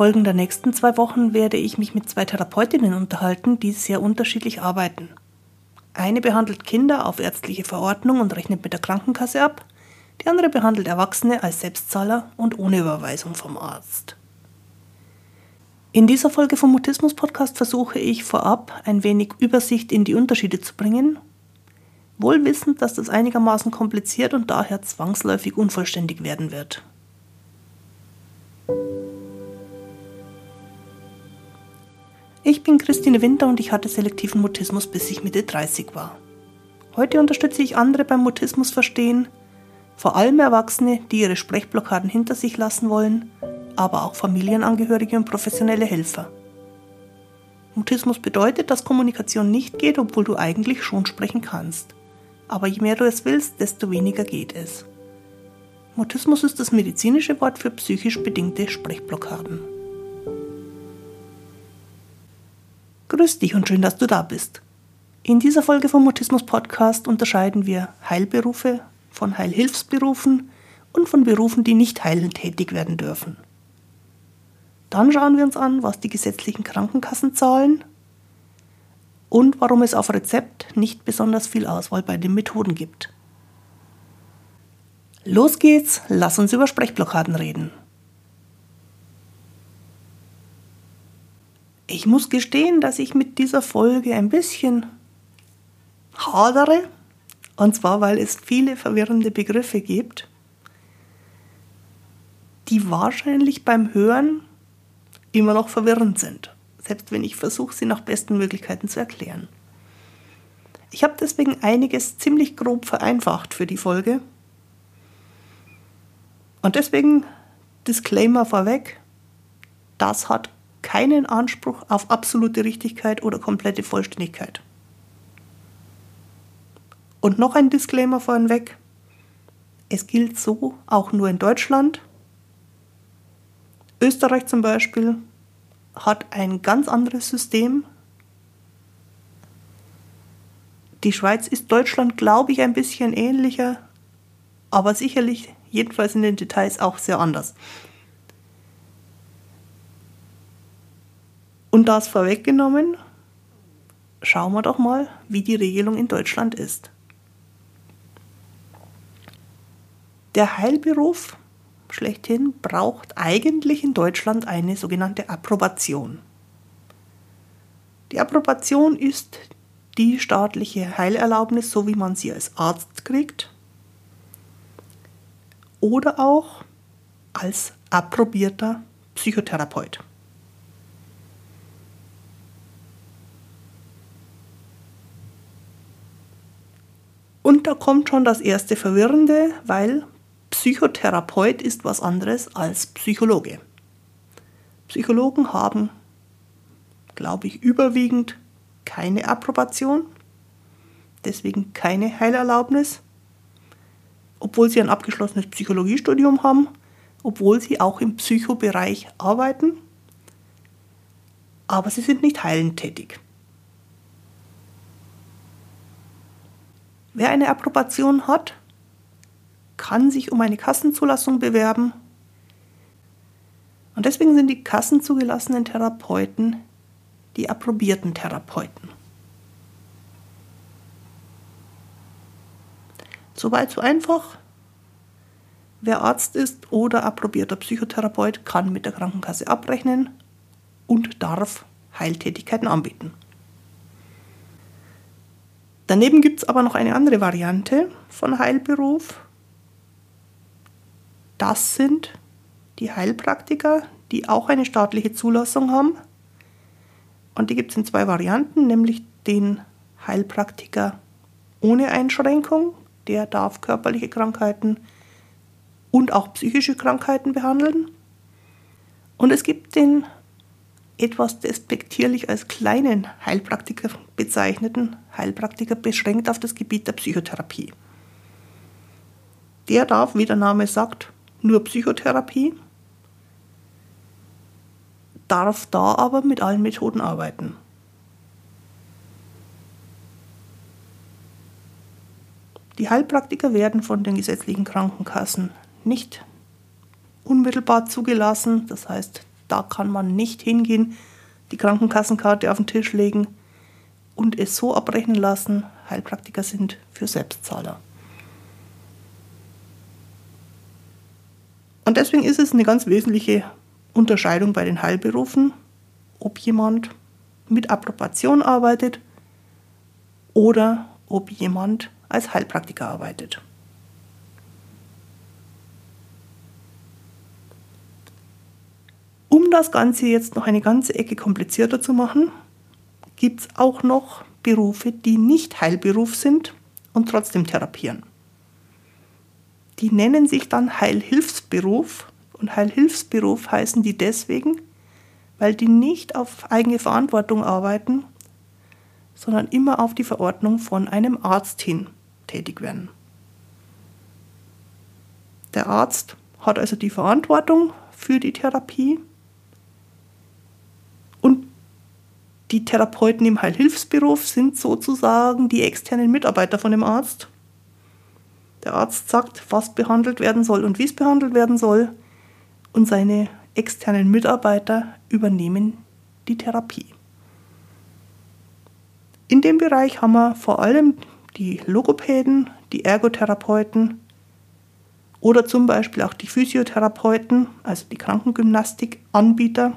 Folgen der nächsten zwei Wochen werde ich mich mit zwei Therapeutinnen unterhalten, die sehr unterschiedlich arbeiten. Eine behandelt Kinder auf ärztliche Verordnung und rechnet mit der Krankenkasse ab, die andere behandelt Erwachsene als Selbstzahler und ohne Überweisung vom Arzt. In dieser Folge vom Mutismus Podcast versuche ich vorab ein wenig Übersicht in die Unterschiede zu bringen, wohl wissend, dass das einigermaßen kompliziert und daher zwangsläufig unvollständig werden wird. Ich bin Christine Winter und ich hatte selektiven Mutismus, bis ich Mitte 30 war. Heute unterstütze ich andere beim Mutismus verstehen, vor allem Erwachsene, die ihre Sprechblockaden hinter sich lassen wollen aber auch Familienangehörige und professionelle Helfer. Mutismus bedeutet, dass Kommunikation nicht geht, obwohl du eigentlich schon sprechen kannst. Aber je mehr du es willst, desto weniger geht es. Mutismus ist das medizinische Wort für psychisch bedingte Sprechblockaden. Grüß dich und schön, dass du da bist. In dieser Folge vom Mutismus Podcast unterscheiden wir Heilberufe von Heilhilfsberufen und von Berufen, die nicht heilend tätig werden dürfen. Dann schauen wir uns an, was die gesetzlichen Krankenkassen zahlen und warum es auf Rezept nicht besonders viel Auswahl bei den Methoden gibt. Los geht's, lass uns über Sprechblockaden reden. Ich muss gestehen, dass ich mit dieser Folge ein bisschen hadere, und zwar weil es viele verwirrende Begriffe gibt, die wahrscheinlich beim Hören immer noch verwirrend sind, selbst wenn ich versuche, sie nach besten Möglichkeiten zu erklären. Ich habe deswegen einiges ziemlich grob vereinfacht für die Folge. Und deswegen Disclaimer vorweg, das hat keinen Anspruch auf absolute Richtigkeit oder komplette Vollständigkeit. Und noch ein Disclaimer vorweg, es gilt so auch nur in Deutschland Österreich zum Beispiel hat ein ganz anderes System. Die Schweiz ist Deutschland, glaube ich, ein bisschen ähnlicher, aber sicherlich, jedenfalls in den Details, auch sehr anders. Und das vorweggenommen, schauen wir doch mal, wie die Regelung in Deutschland ist. Der Heilberuf schlechthin braucht eigentlich in Deutschland eine sogenannte Approbation. Die Approbation ist die staatliche Heilerlaubnis, so wie man sie als Arzt kriegt, oder auch als approbierter Psychotherapeut. Und da kommt schon das erste Verwirrende, weil Psychotherapeut ist was anderes als Psychologe. Psychologen haben, glaube ich, überwiegend keine Approbation, deswegen keine Heilerlaubnis, obwohl sie ein abgeschlossenes Psychologiestudium haben, obwohl sie auch im Psychobereich arbeiten, aber sie sind nicht heilend tätig. Wer eine Approbation hat, kann sich um eine Kassenzulassung bewerben. Und deswegen sind die kassenzugelassenen Therapeuten die approbierten Therapeuten. Soweit so einfach. Wer Arzt ist oder approbierter Psychotherapeut, kann mit der Krankenkasse abrechnen und darf Heiltätigkeiten anbieten. Daneben gibt es aber noch eine andere Variante von Heilberuf, das sind die Heilpraktiker, die auch eine staatliche Zulassung haben. Und die gibt es in zwei Varianten, nämlich den Heilpraktiker ohne Einschränkung, der darf körperliche Krankheiten und auch psychische Krankheiten behandeln. Und es gibt den etwas despektierlich als kleinen Heilpraktiker bezeichneten Heilpraktiker beschränkt auf das Gebiet der Psychotherapie. Der darf, wie der Name sagt, nur Psychotherapie, darf da aber mit allen Methoden arbeiten. Die Heilpraktiker werden von den gesetzlichen Krankenkassen nicht unmittelbar zugelassen, das heißt, Da kann man nicht hingehen, die Krankenkassenkarte auf den Tisch legen und es so abrechnen lassen. Heilpraktiker sind für Selbstzahler. Und deswegen ist es eine ganz wesentliche Unterscheidung bei den Heilberufen, ob jemand mit Approbation arbeitet oder ob jemand als Heilpraktiker arbeitet. Um das Ganze jetzt noch eine ganze Ecke komplizierter zu machen, gibt es auch noch Berufe, die nicht Heilberuf sind und trotzdem therapieren. Die nennen sich dann Heilhilfsberuf und Heilhilfsberuf heißen die deswegen, weil die nicht auf eigene Verantwortung arbeiten, sondern immer auf die Verordnung von einem Arzt hin tätig werden. Der Arzt hat also die Verantwortung für die Therapie und die Therapeuten im Heilhilfsberuf sind sozusagen die externen Mitarbeiter von dem Arzt. Der Arzt sagt, was behandelt werden soll und wie es behandelt werden soll und seine externen Mitarbeiter übernehmen die Therapie. In dem Bereich haben wir vor allem die Logopäden, die Ergotherapeuten oder zum Beispiel auch die Physiotherapeuten, also die Krankengymnastik-Anbieter.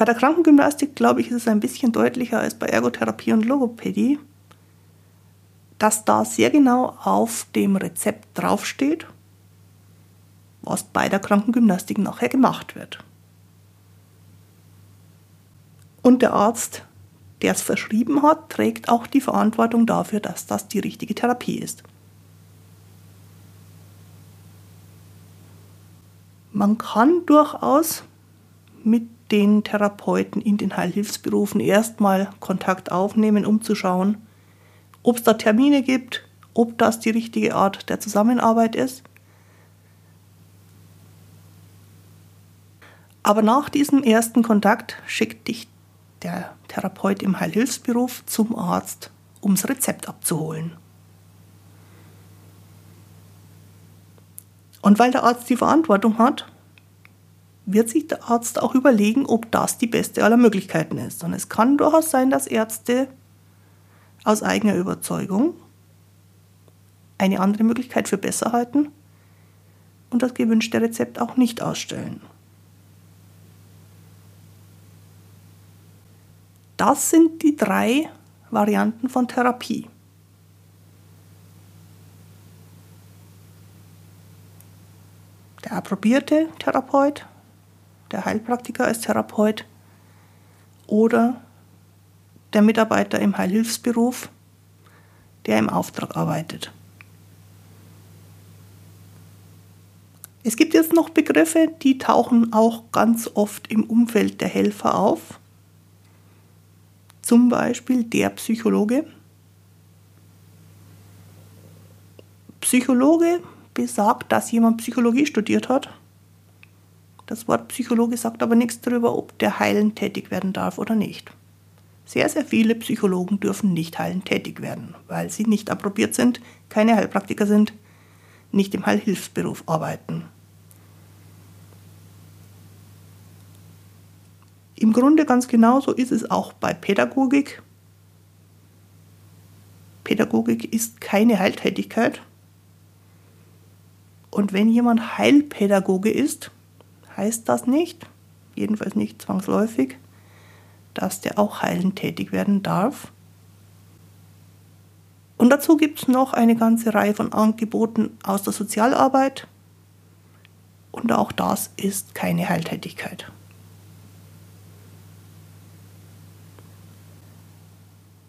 Bei der Krankengymnastik, glaube ich, ist es ein bisschen deutlicher als bei Ergotherapie und Logopädie, dass da sehr genau auf dem Rezept draufsteht, was bei der Krankengymnastik nachher gemacht wird. Und der Arzt, der es verschrieben hat, trägt auch die Verantwortung dafür, dass das die richtige Therapie ist. Man kann durchaus mit den Therapeuten in den Heilhilfsberufen erstmal Kontakt aufnehmen, um zu schauen, ob es da Termine gibt, ob das die richtige Art der Zusammenarbeit ist. Aber nach diesem ersten Kontakt schickt dich der Therapeut im Heilhilfsberuf zum Arzt, um das Rezept abzuholen. Und weil der Arzt die Verantwortung hat, wird sich der Arzt auch überlegen, ob das die beste aller Möglichkeiten ist. Und es kann durchaus sein, dass Ärzte aus eigener Überzeugung eine andere Möglichkeit für besser halten und das gewünschte Rezept auch nicht ausstellen. Das sind die drei Varianten von Therapie. Der approbierte Therapeut, der Heilpraktiker als Therapeut oder der Mitarbeiter im Heilhilfsberuf, der im Auftrag arbeitet. Es gibt jetzt noch Begriffe, die tauchen auch ganz oft im Umfeld der Helfer auf zum Beispiel der Psychologe. Psychologe besagt, dass jemand Psychologie studiert hat. Das Wort Psychologe sagt aber nichts darüber, ob der heilend tätig werden darf oder nicht. Sehr, sehr viele Psychologen dürfen nicht heilend tätig werden, weil sie nicht approbiert sind, keine Heilpraktiker sind, nicht im Heilhilfsberuf arbeiten. Im Grunde ganz genauso ist es auch bei Pädagogik. Pädagogik ist keine Heiltätigkeit. Und wenn jemand Heilpädagoge ist, heißt das nicht, jedenfalls nicht zwangsläufig, dass der auch heilend tätig werden darf. Und dazu gibt es noch eine ganze Reihe von Angeboten aus der Sozialarbeit. Und auch das ist keine Heiltätigkeit.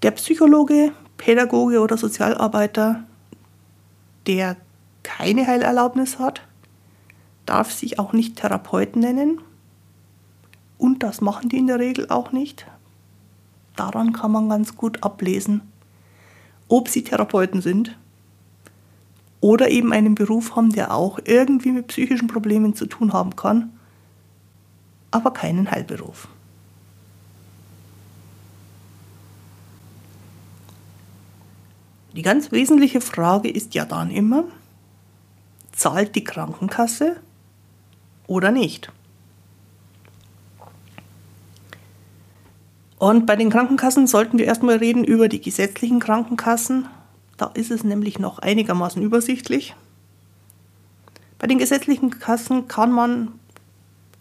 Der Psychologe, Pädagoge oder Sozialarbeiter, der keine Heilerlaubnis hat, darf sich auch nicht Therapeut nennen. Und das machen die in der Regel auch nicht. Daran kann man ganz gut ablesen, ob sie Therapeuten sind oder eben einen Beruf haben, der auch irgendwie mit psychischen Problemen zu tun haben kann, aber keinen Heilberuf. Die ganz wesentliche Frage ist ja dann immer, zahlt die Krankenkasse oder nicht. Und bei den Krankenkassen sollten wir erstmal reden über die gesetzlichen Krankenkassen. Da ist es nämlich noch einigermaßen übersichtlich. Bei den gesetzlichen Kassen kann man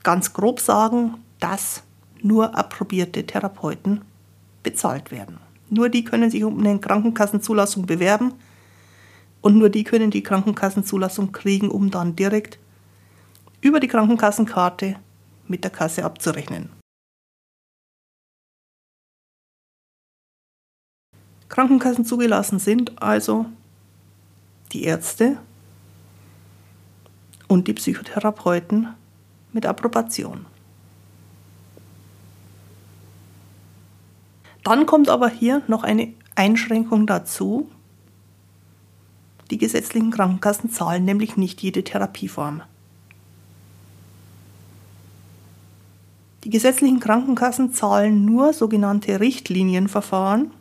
ganz grob sagen, dass nur approbierte Therapeuten bezahlt werden. Nur die können sich um eine Krankenkassenzulassung bewerben und nur die können die Krankenkassenzulassung kriegen, um dann direkt über die Krankenkassenkarte mit der Kasse abzurechnen. Krankenkassen zugelassen sind also die Ärzte und die Psychotherapeuten mit Approbation. Dann kommt aber hier noch eine Einschränkung dazu. Die gesetzlichen Krankenkassen zahlen nämlich nicht jede Therapieform. Die gesetzlichen Krankenkassen zahlen nur sogenannte Richtlinienverfahren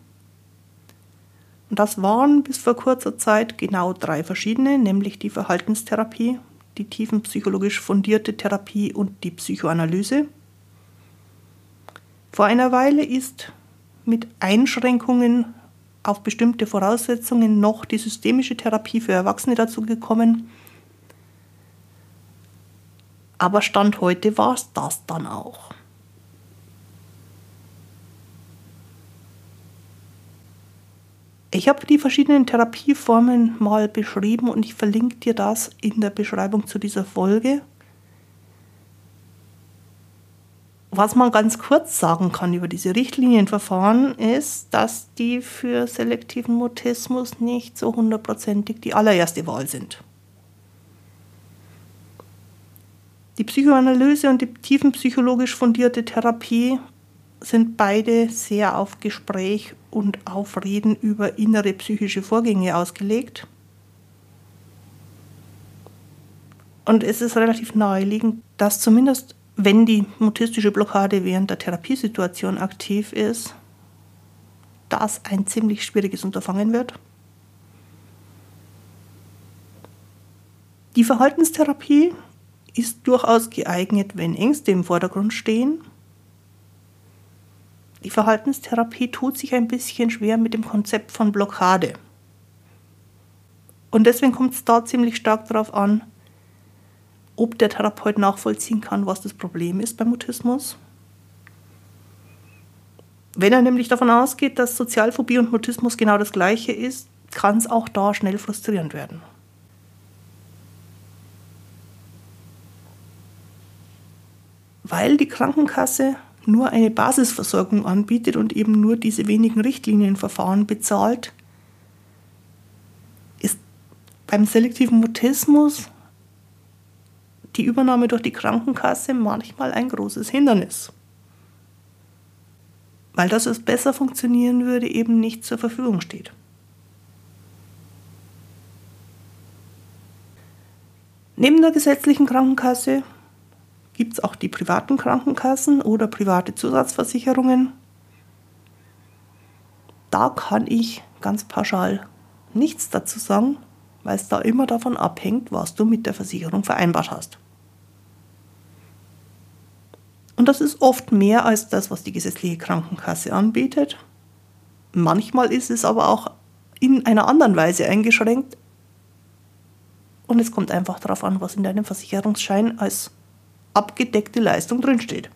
und das waren bis vor kurzer Zeit genau drei verschiedene, nämlich die Verhaltenstherapie, die tiefenpsychologisch fundierte Therapie und die Psychoanalyse. Vor einer Weile ist mit Einschränkungen auf bestimmte Voraussetzungen noch die systemische Therapie für Erwachsene dazu gekommen. Aber Stand heute war es das dann auch. Ich habe die verschiedenen Therapieformen mal beschrieben und ich verlinke dir das in der Beschreibung zu dieser Folge. Was man ganz kurz sagen kann über diese Richtlinienverfahren ist, dass die für selektiven Mutismus nicht so hundertprozentig die allererste Wahl sind. Die Psychoanalyse und die tiefenpsychologisch fundierte Therapie sind beide sehr auf Gespräch und auf Reden über innere psychische Vorgänge ausgelegt. Und es ist relativ naheliegend, dass zumindest wenn die mutistische Blockade während der Therapiesituation aktiv ist, das ein ziemlich schwieriges Unterfangen wird. Die Verhaltenstherapie ist durchaus geeignet, wenn Ängste im Vordergrund stehen die Verhaltenstherapie tut sich ein bisschen schwer mit dem Konzept von Blockade. Und deswegen kommt es da ziemlich stark darauf an, ob der Therapeut nachvollziehen kann, was das Problem ist beim Mutismus. Wenn er nämlich davon ausgeht, dass Sozialphobie und Mutismus genau das gleiche ist, kann es auch da schnell frustrierend werden. Weil die Krankenkasse nur eine Basisversorgung anbietet und eben nur diese wenigen Richtlinienverfahren bezahlt, ist beim selektiven Mutismus die Übernahme durch die Krankenkasse manchmal ein großes Hindernis. Weil das, was besser funktionieren würde, eben nicht zur Verfügung steht. Neben der gesetzlichen Krankenkasse gibt es auch die privaten Krankenkassen oder private Zusatzversicherungen. Da kann ich ganz pauschal nichts dazu sagen, weil es da immer davon abhängt, was du mit der Versicherung vereinbart hast. Und das ist oft mehr als das, was die gesetzliche Krankenkasse anbietet. Manchmal ist es aber auch in einer anderen Weise eingeschränkt. Und es kommt einfach darauf an, was in deinem Versicherungsschein als abgedeckte Leistung drinsteht.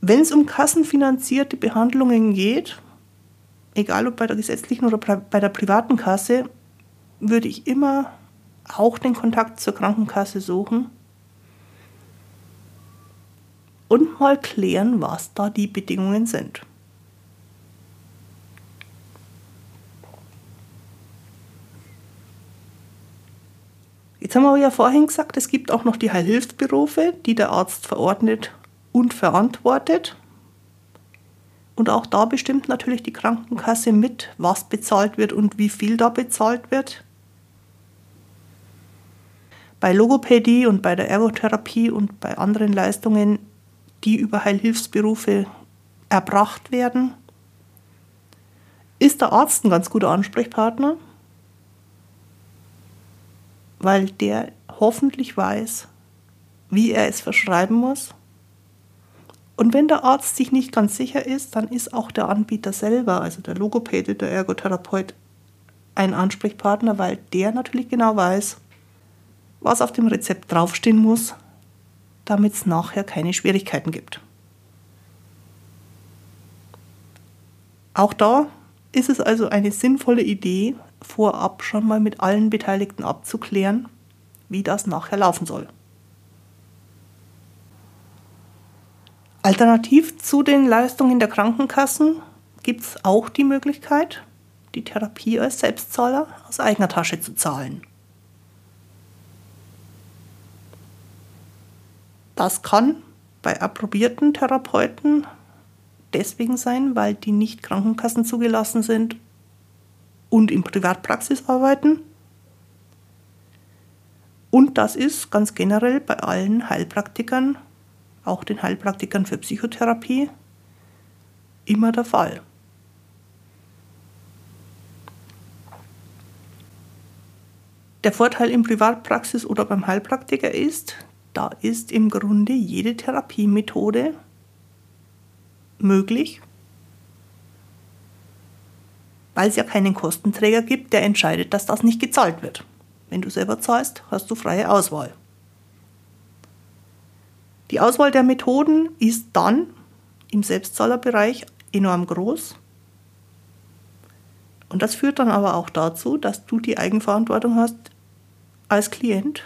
Wenn es um kassenfinanzierte Behandlungen geht, egal ob bei der gesetzlichen oder bei der privaten Kasse, würde ich immer auch den Kontakt zur Krankenkasse suchen und mal klären, was da die Bedingungen sind. Jetzt haben wir ja vorhin gesagt, es gibt auch noch die Heilhilfsberufe, die der Arzt verordnet und verantwortet. Und auch da bestimmt natürlich die Krankenkasse mit, was bezahlt wird und wie viel da bezahlt wird. Bei Logopädie und bei der Ergotherapie und bei anderen Leistungen, die über Heilhilfsberufe erbracht werden, ist der Arzt ein ganz guter Ansprechpartner weil der hoffentlich weiß, wie er es verschreiben muss. Und wenn der Arzt sich nicht ganz sicher ist, dann ist auch der Anbieter selber, also der Logopäde, der Ergotherapeut, ein Ansprechpartner, weil der natürlich genau weiß, was auf dem Rezept draufstehen muss, damit es nachher keine Schwierigkeiten gibt. Auch da ist es also eine sinnvolle Idee, vorab schon mal mit allen Beteiligten abzuklären, wie das nachher laufen soll. Alternativ zu den Leistungen der Krankenkassen gibt es auch die Möglichkeit, die Therapie als Selbstzahler aus eigener Tasche zu zahlen. Das kann bei approbierten Therapeuten deswegen sein, weil die nicht Krankenkassen zugelassen sind und in Privatpraxis arbeiten. Und das ist ganz generell bei allen Heilpraktikern, auch den Heilpraktikern für Psychotherapie, immer der Fall. Der Vorteil in Privatpraxis oder beim Heilpraktiker ist, da ist im Grunde jede Therapiemethode möglich, weil es ja keinen Kostenträger gibt, der entscheidet, dass das nicht gezahlt wird. Wenn du selber zahlst, hast du freie Auswahl. Die Auswahl der Methoden ist dann im Selbstzahlerbereich enorm groß. Und das führt dann aber auch dazu, dass du die Eigenverantwortung hast, als Klient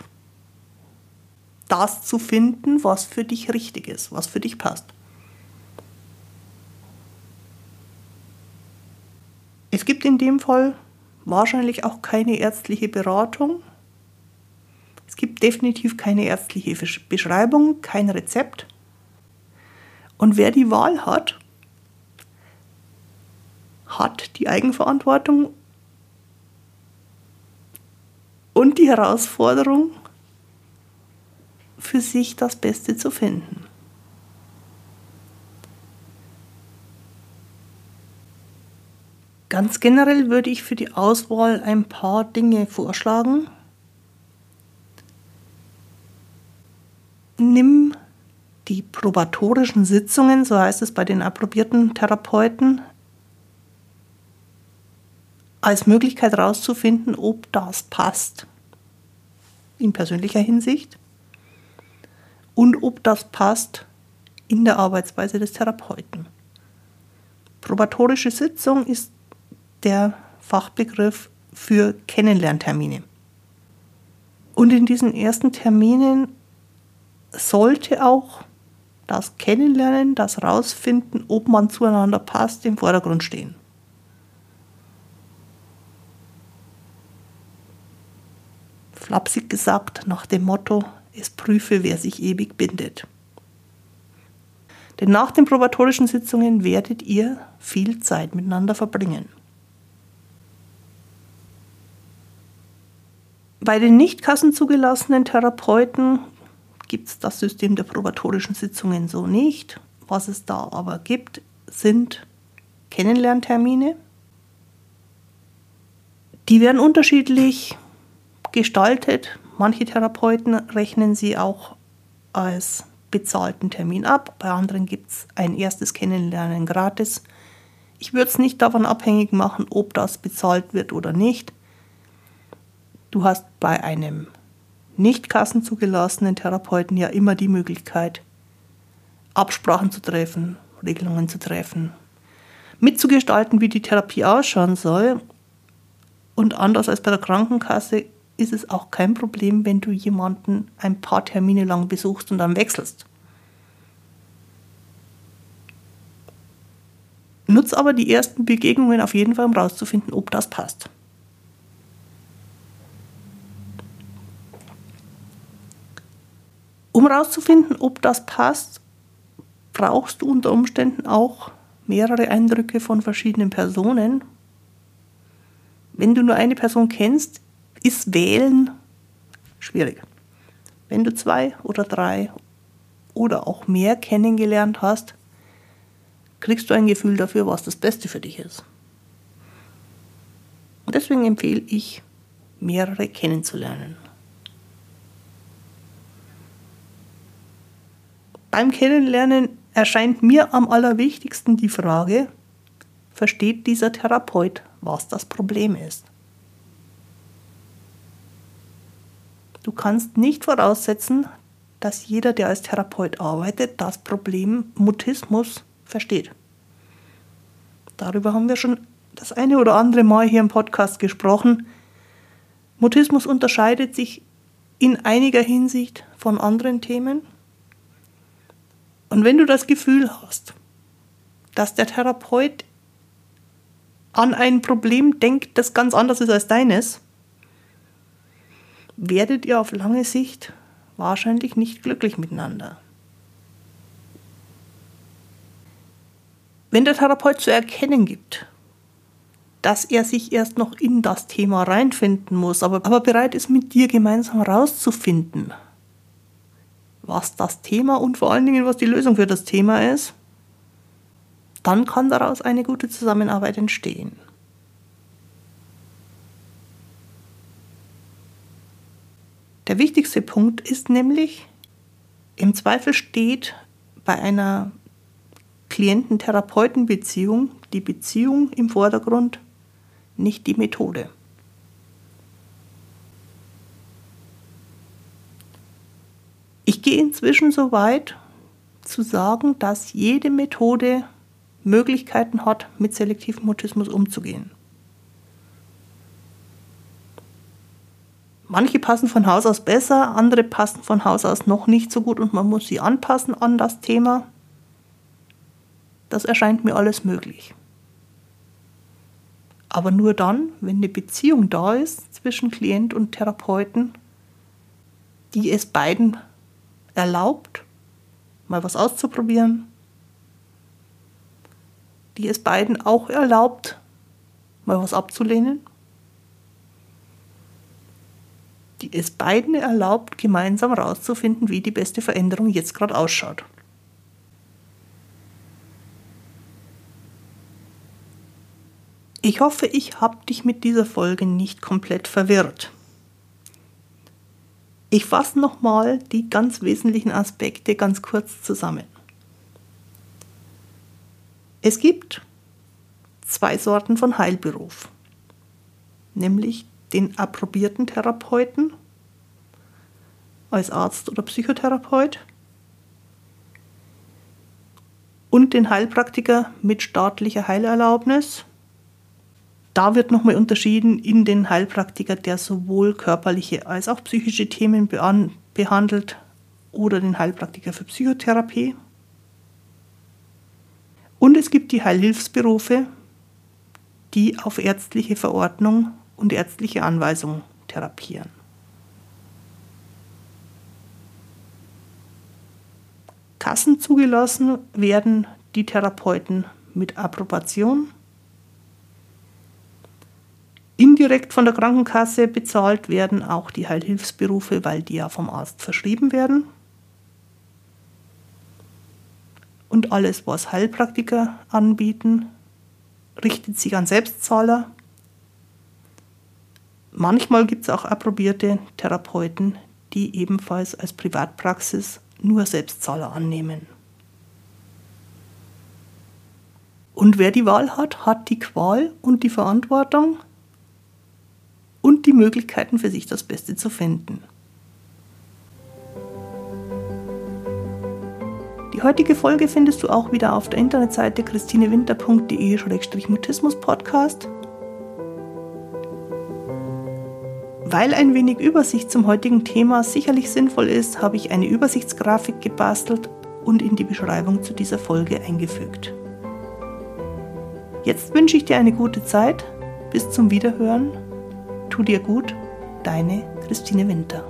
das zu finden, was für dich richtig ist, was für dich passt. Es gibt in dem Fall wahrscheinlich auch keine ärztliche Beratung. Es gibt definitiv keine ärztliche Beschreibung, kein Rezept. Und wer die Wahl hat, hat die Eigenverantwortung und die Herausforderung, für sich das Beste zu finden. Ganz generell würde ich für die Auswahl ein paar Dinge vorschlagen. Nimm die probatorischen Sitzungen, so heißt es bei den approbierten Therapeuten, als Möglichkeit herauszufinden, ob das passt in persönlicher Hinsicht und ob das passt in der Arbeitsweise des Therapeuten. Probatorische Sitzung ist der Fachbegriff für Kennenlerntermine. Und in diesen ersten Terminen sollte auch das Kennenlernen, das Rausfinden, ob man zueinander passt, im Vordergrund stehen. Flapsig gesagt nach dem Motto, es prüfe, wer sich ewig bindet. Denn nach den probatorischen Sitzungen werdet ihr viel Zeit miteinander verbringen. Bei den nicht kassenzugelassenen Therapeuten gibt es das System der probatorischen Sitzungen so nicht. Was es da aber gibt, sind Kennenlerntermine. Die werden unterschiedlich gestaltet. Manche Therapeuten rechnen sie auch als bezahlten Termin ab, bei anderen gibt es ein erstes Kennenlernen gratis. Ich würde es nicht davon abhängig machen, ob das bezahlt wird oder nicht. Du hast bei einem nicht kassenzugelassenen Therapeuten ja immer die Möglichkeit, Absprachen zu treffen, Regelungen zu treffen, mitzugestalten, wie die Therapie ausschauen soll. Und anders als bei der Krankenkasse ist es auch kein Problem, wenn du jemanden ein paar Termine lang besuchst und dann wechselst. Nutz aber die ersten Begegnungen auf jeden Fall, um herauszufinden, ob das passt. Um herauszufinden, ob das passt, brauchst du unter Umständen auch mehrere Eindrücke von verschiedenen Personen. Wenn du nur eine Person kennst, ist Wählen schwierig. Wenn du zwei oder drei oder auch mehr kennengelernt hast, kriegst du ein Gefühl dafür, was das Beste für dich ist. Und deswegen empfehle ich, mehrere kennenzulernen. Beim Kennenlernen erscheint mir am allerwichtigsten die Frage, versteht dieser Therapeut, was das Problem ist? Du kannst nicht voraussetzen, dass jeder, der als Therapeut arbeitet, das Problem Mutismus versteht. Darüber haben wir schon das eine oder andere Mal hier im Podcast gesprochen. Mutismus unterscheidet sich in einiger Hinsicht von anderen Themen. Und wenn du das Gefühl hast, dass der Therapeut an ein Problem denkt, das ganz anders ist als deines, werdet ihr auf lange Sicht wahrscheinlich nicht glücklich miteinander. Wenn der Therapeut zu erkennen gibt, dass er sich erst noch in das Thema reinfinden muss, aber, aber bereit ist, mit dir gemeinsam rauszufinden, was das Thema und vor allen Dingen, was die Lösung für das Thema ist, dann kann daraus eine gute Zusammenarbeit entstehen. Der wichtigste Punkt ist nämlich, im Zweifel steht bei einer Klienten-Therapeuten-Beziehung die Beziehung im Vordergrund, nicht die Methode. Ich gehe inzwischen so weit zu sagen, dass jede Methode Möglichkeiten hat, mit selektivem Mutismus umzugehen. Manche passen von Haus aus besser, andere passen von Haus aus noch nicht so gut und man muss sie anpassen an das Thema. Das erscheint mir alles möglich. Aber nur dann, wenn eine Beziehung da ist zwischen Klient und Therapeuten, die es beiden erlaubt, mal was auszuprobieren, die es beiden auch erlaubt, mal was abzulehnen die es beiden erlaubt, gemeinsam herauszufinden, wie die beste Veränderung jetzt gerade ausschaut. Ich hoffe, ich habe dich mit dieser Folge nicht komplett verwirrt. Ich fasse nochmal die ganz wesentlichen Aspekte ganz kurz zusammen. Es gibt zwei Sorten von Heilberuf, nämlich den approbierten Therapeuten als Arzt oder Psychotherapeut und den Heilpraktiker mit staatlicher Heilerlaubnis. Da wird nochmal unterschieden in den Heilpraktiker, der sowohl körperliche als auch psychische Themen behandelt oder den Heilpraktiker für Psychotherapie. Und es gibt die Heilhilfsberufe, die auf ärztliche Verordnung und ärztliche Anweisung therapieren. Kassen zugelassen werden die Therapeuten mit Approbation. Indirekt von der Krankenkasse bezahlt werden auch die Heilhilfsberufe, weil die ja vom Arzt verschrieben werden. Und alles, was Heilpraktiker anbieten, richtet sich an Selbstzahler Manchmal gibt es auch approbierte Therapeuten, die ebenfalls als Privatpraxis nur Selbstzahler annehmen. Und wer die Wahl hat, hat die Qual und die Verantwortung die Möglichkeiten für sich das Beste zu finden. Die heutige Folge findest du auch wieder auf der Internetseite christinewinter.de-mutismus-podcast Weil ein wenig Übersicht zum heutigen Thema sicherlich sinnvoll ist, habe ich eine Übersichtsgrafik gebastelt und in die Beschreibung zu dieser Folge eingefügt. Jetzt wünsche ich dir eine gute Zeit. Bis zum Wiederhören. Tu dir gut, deine Christine Winter.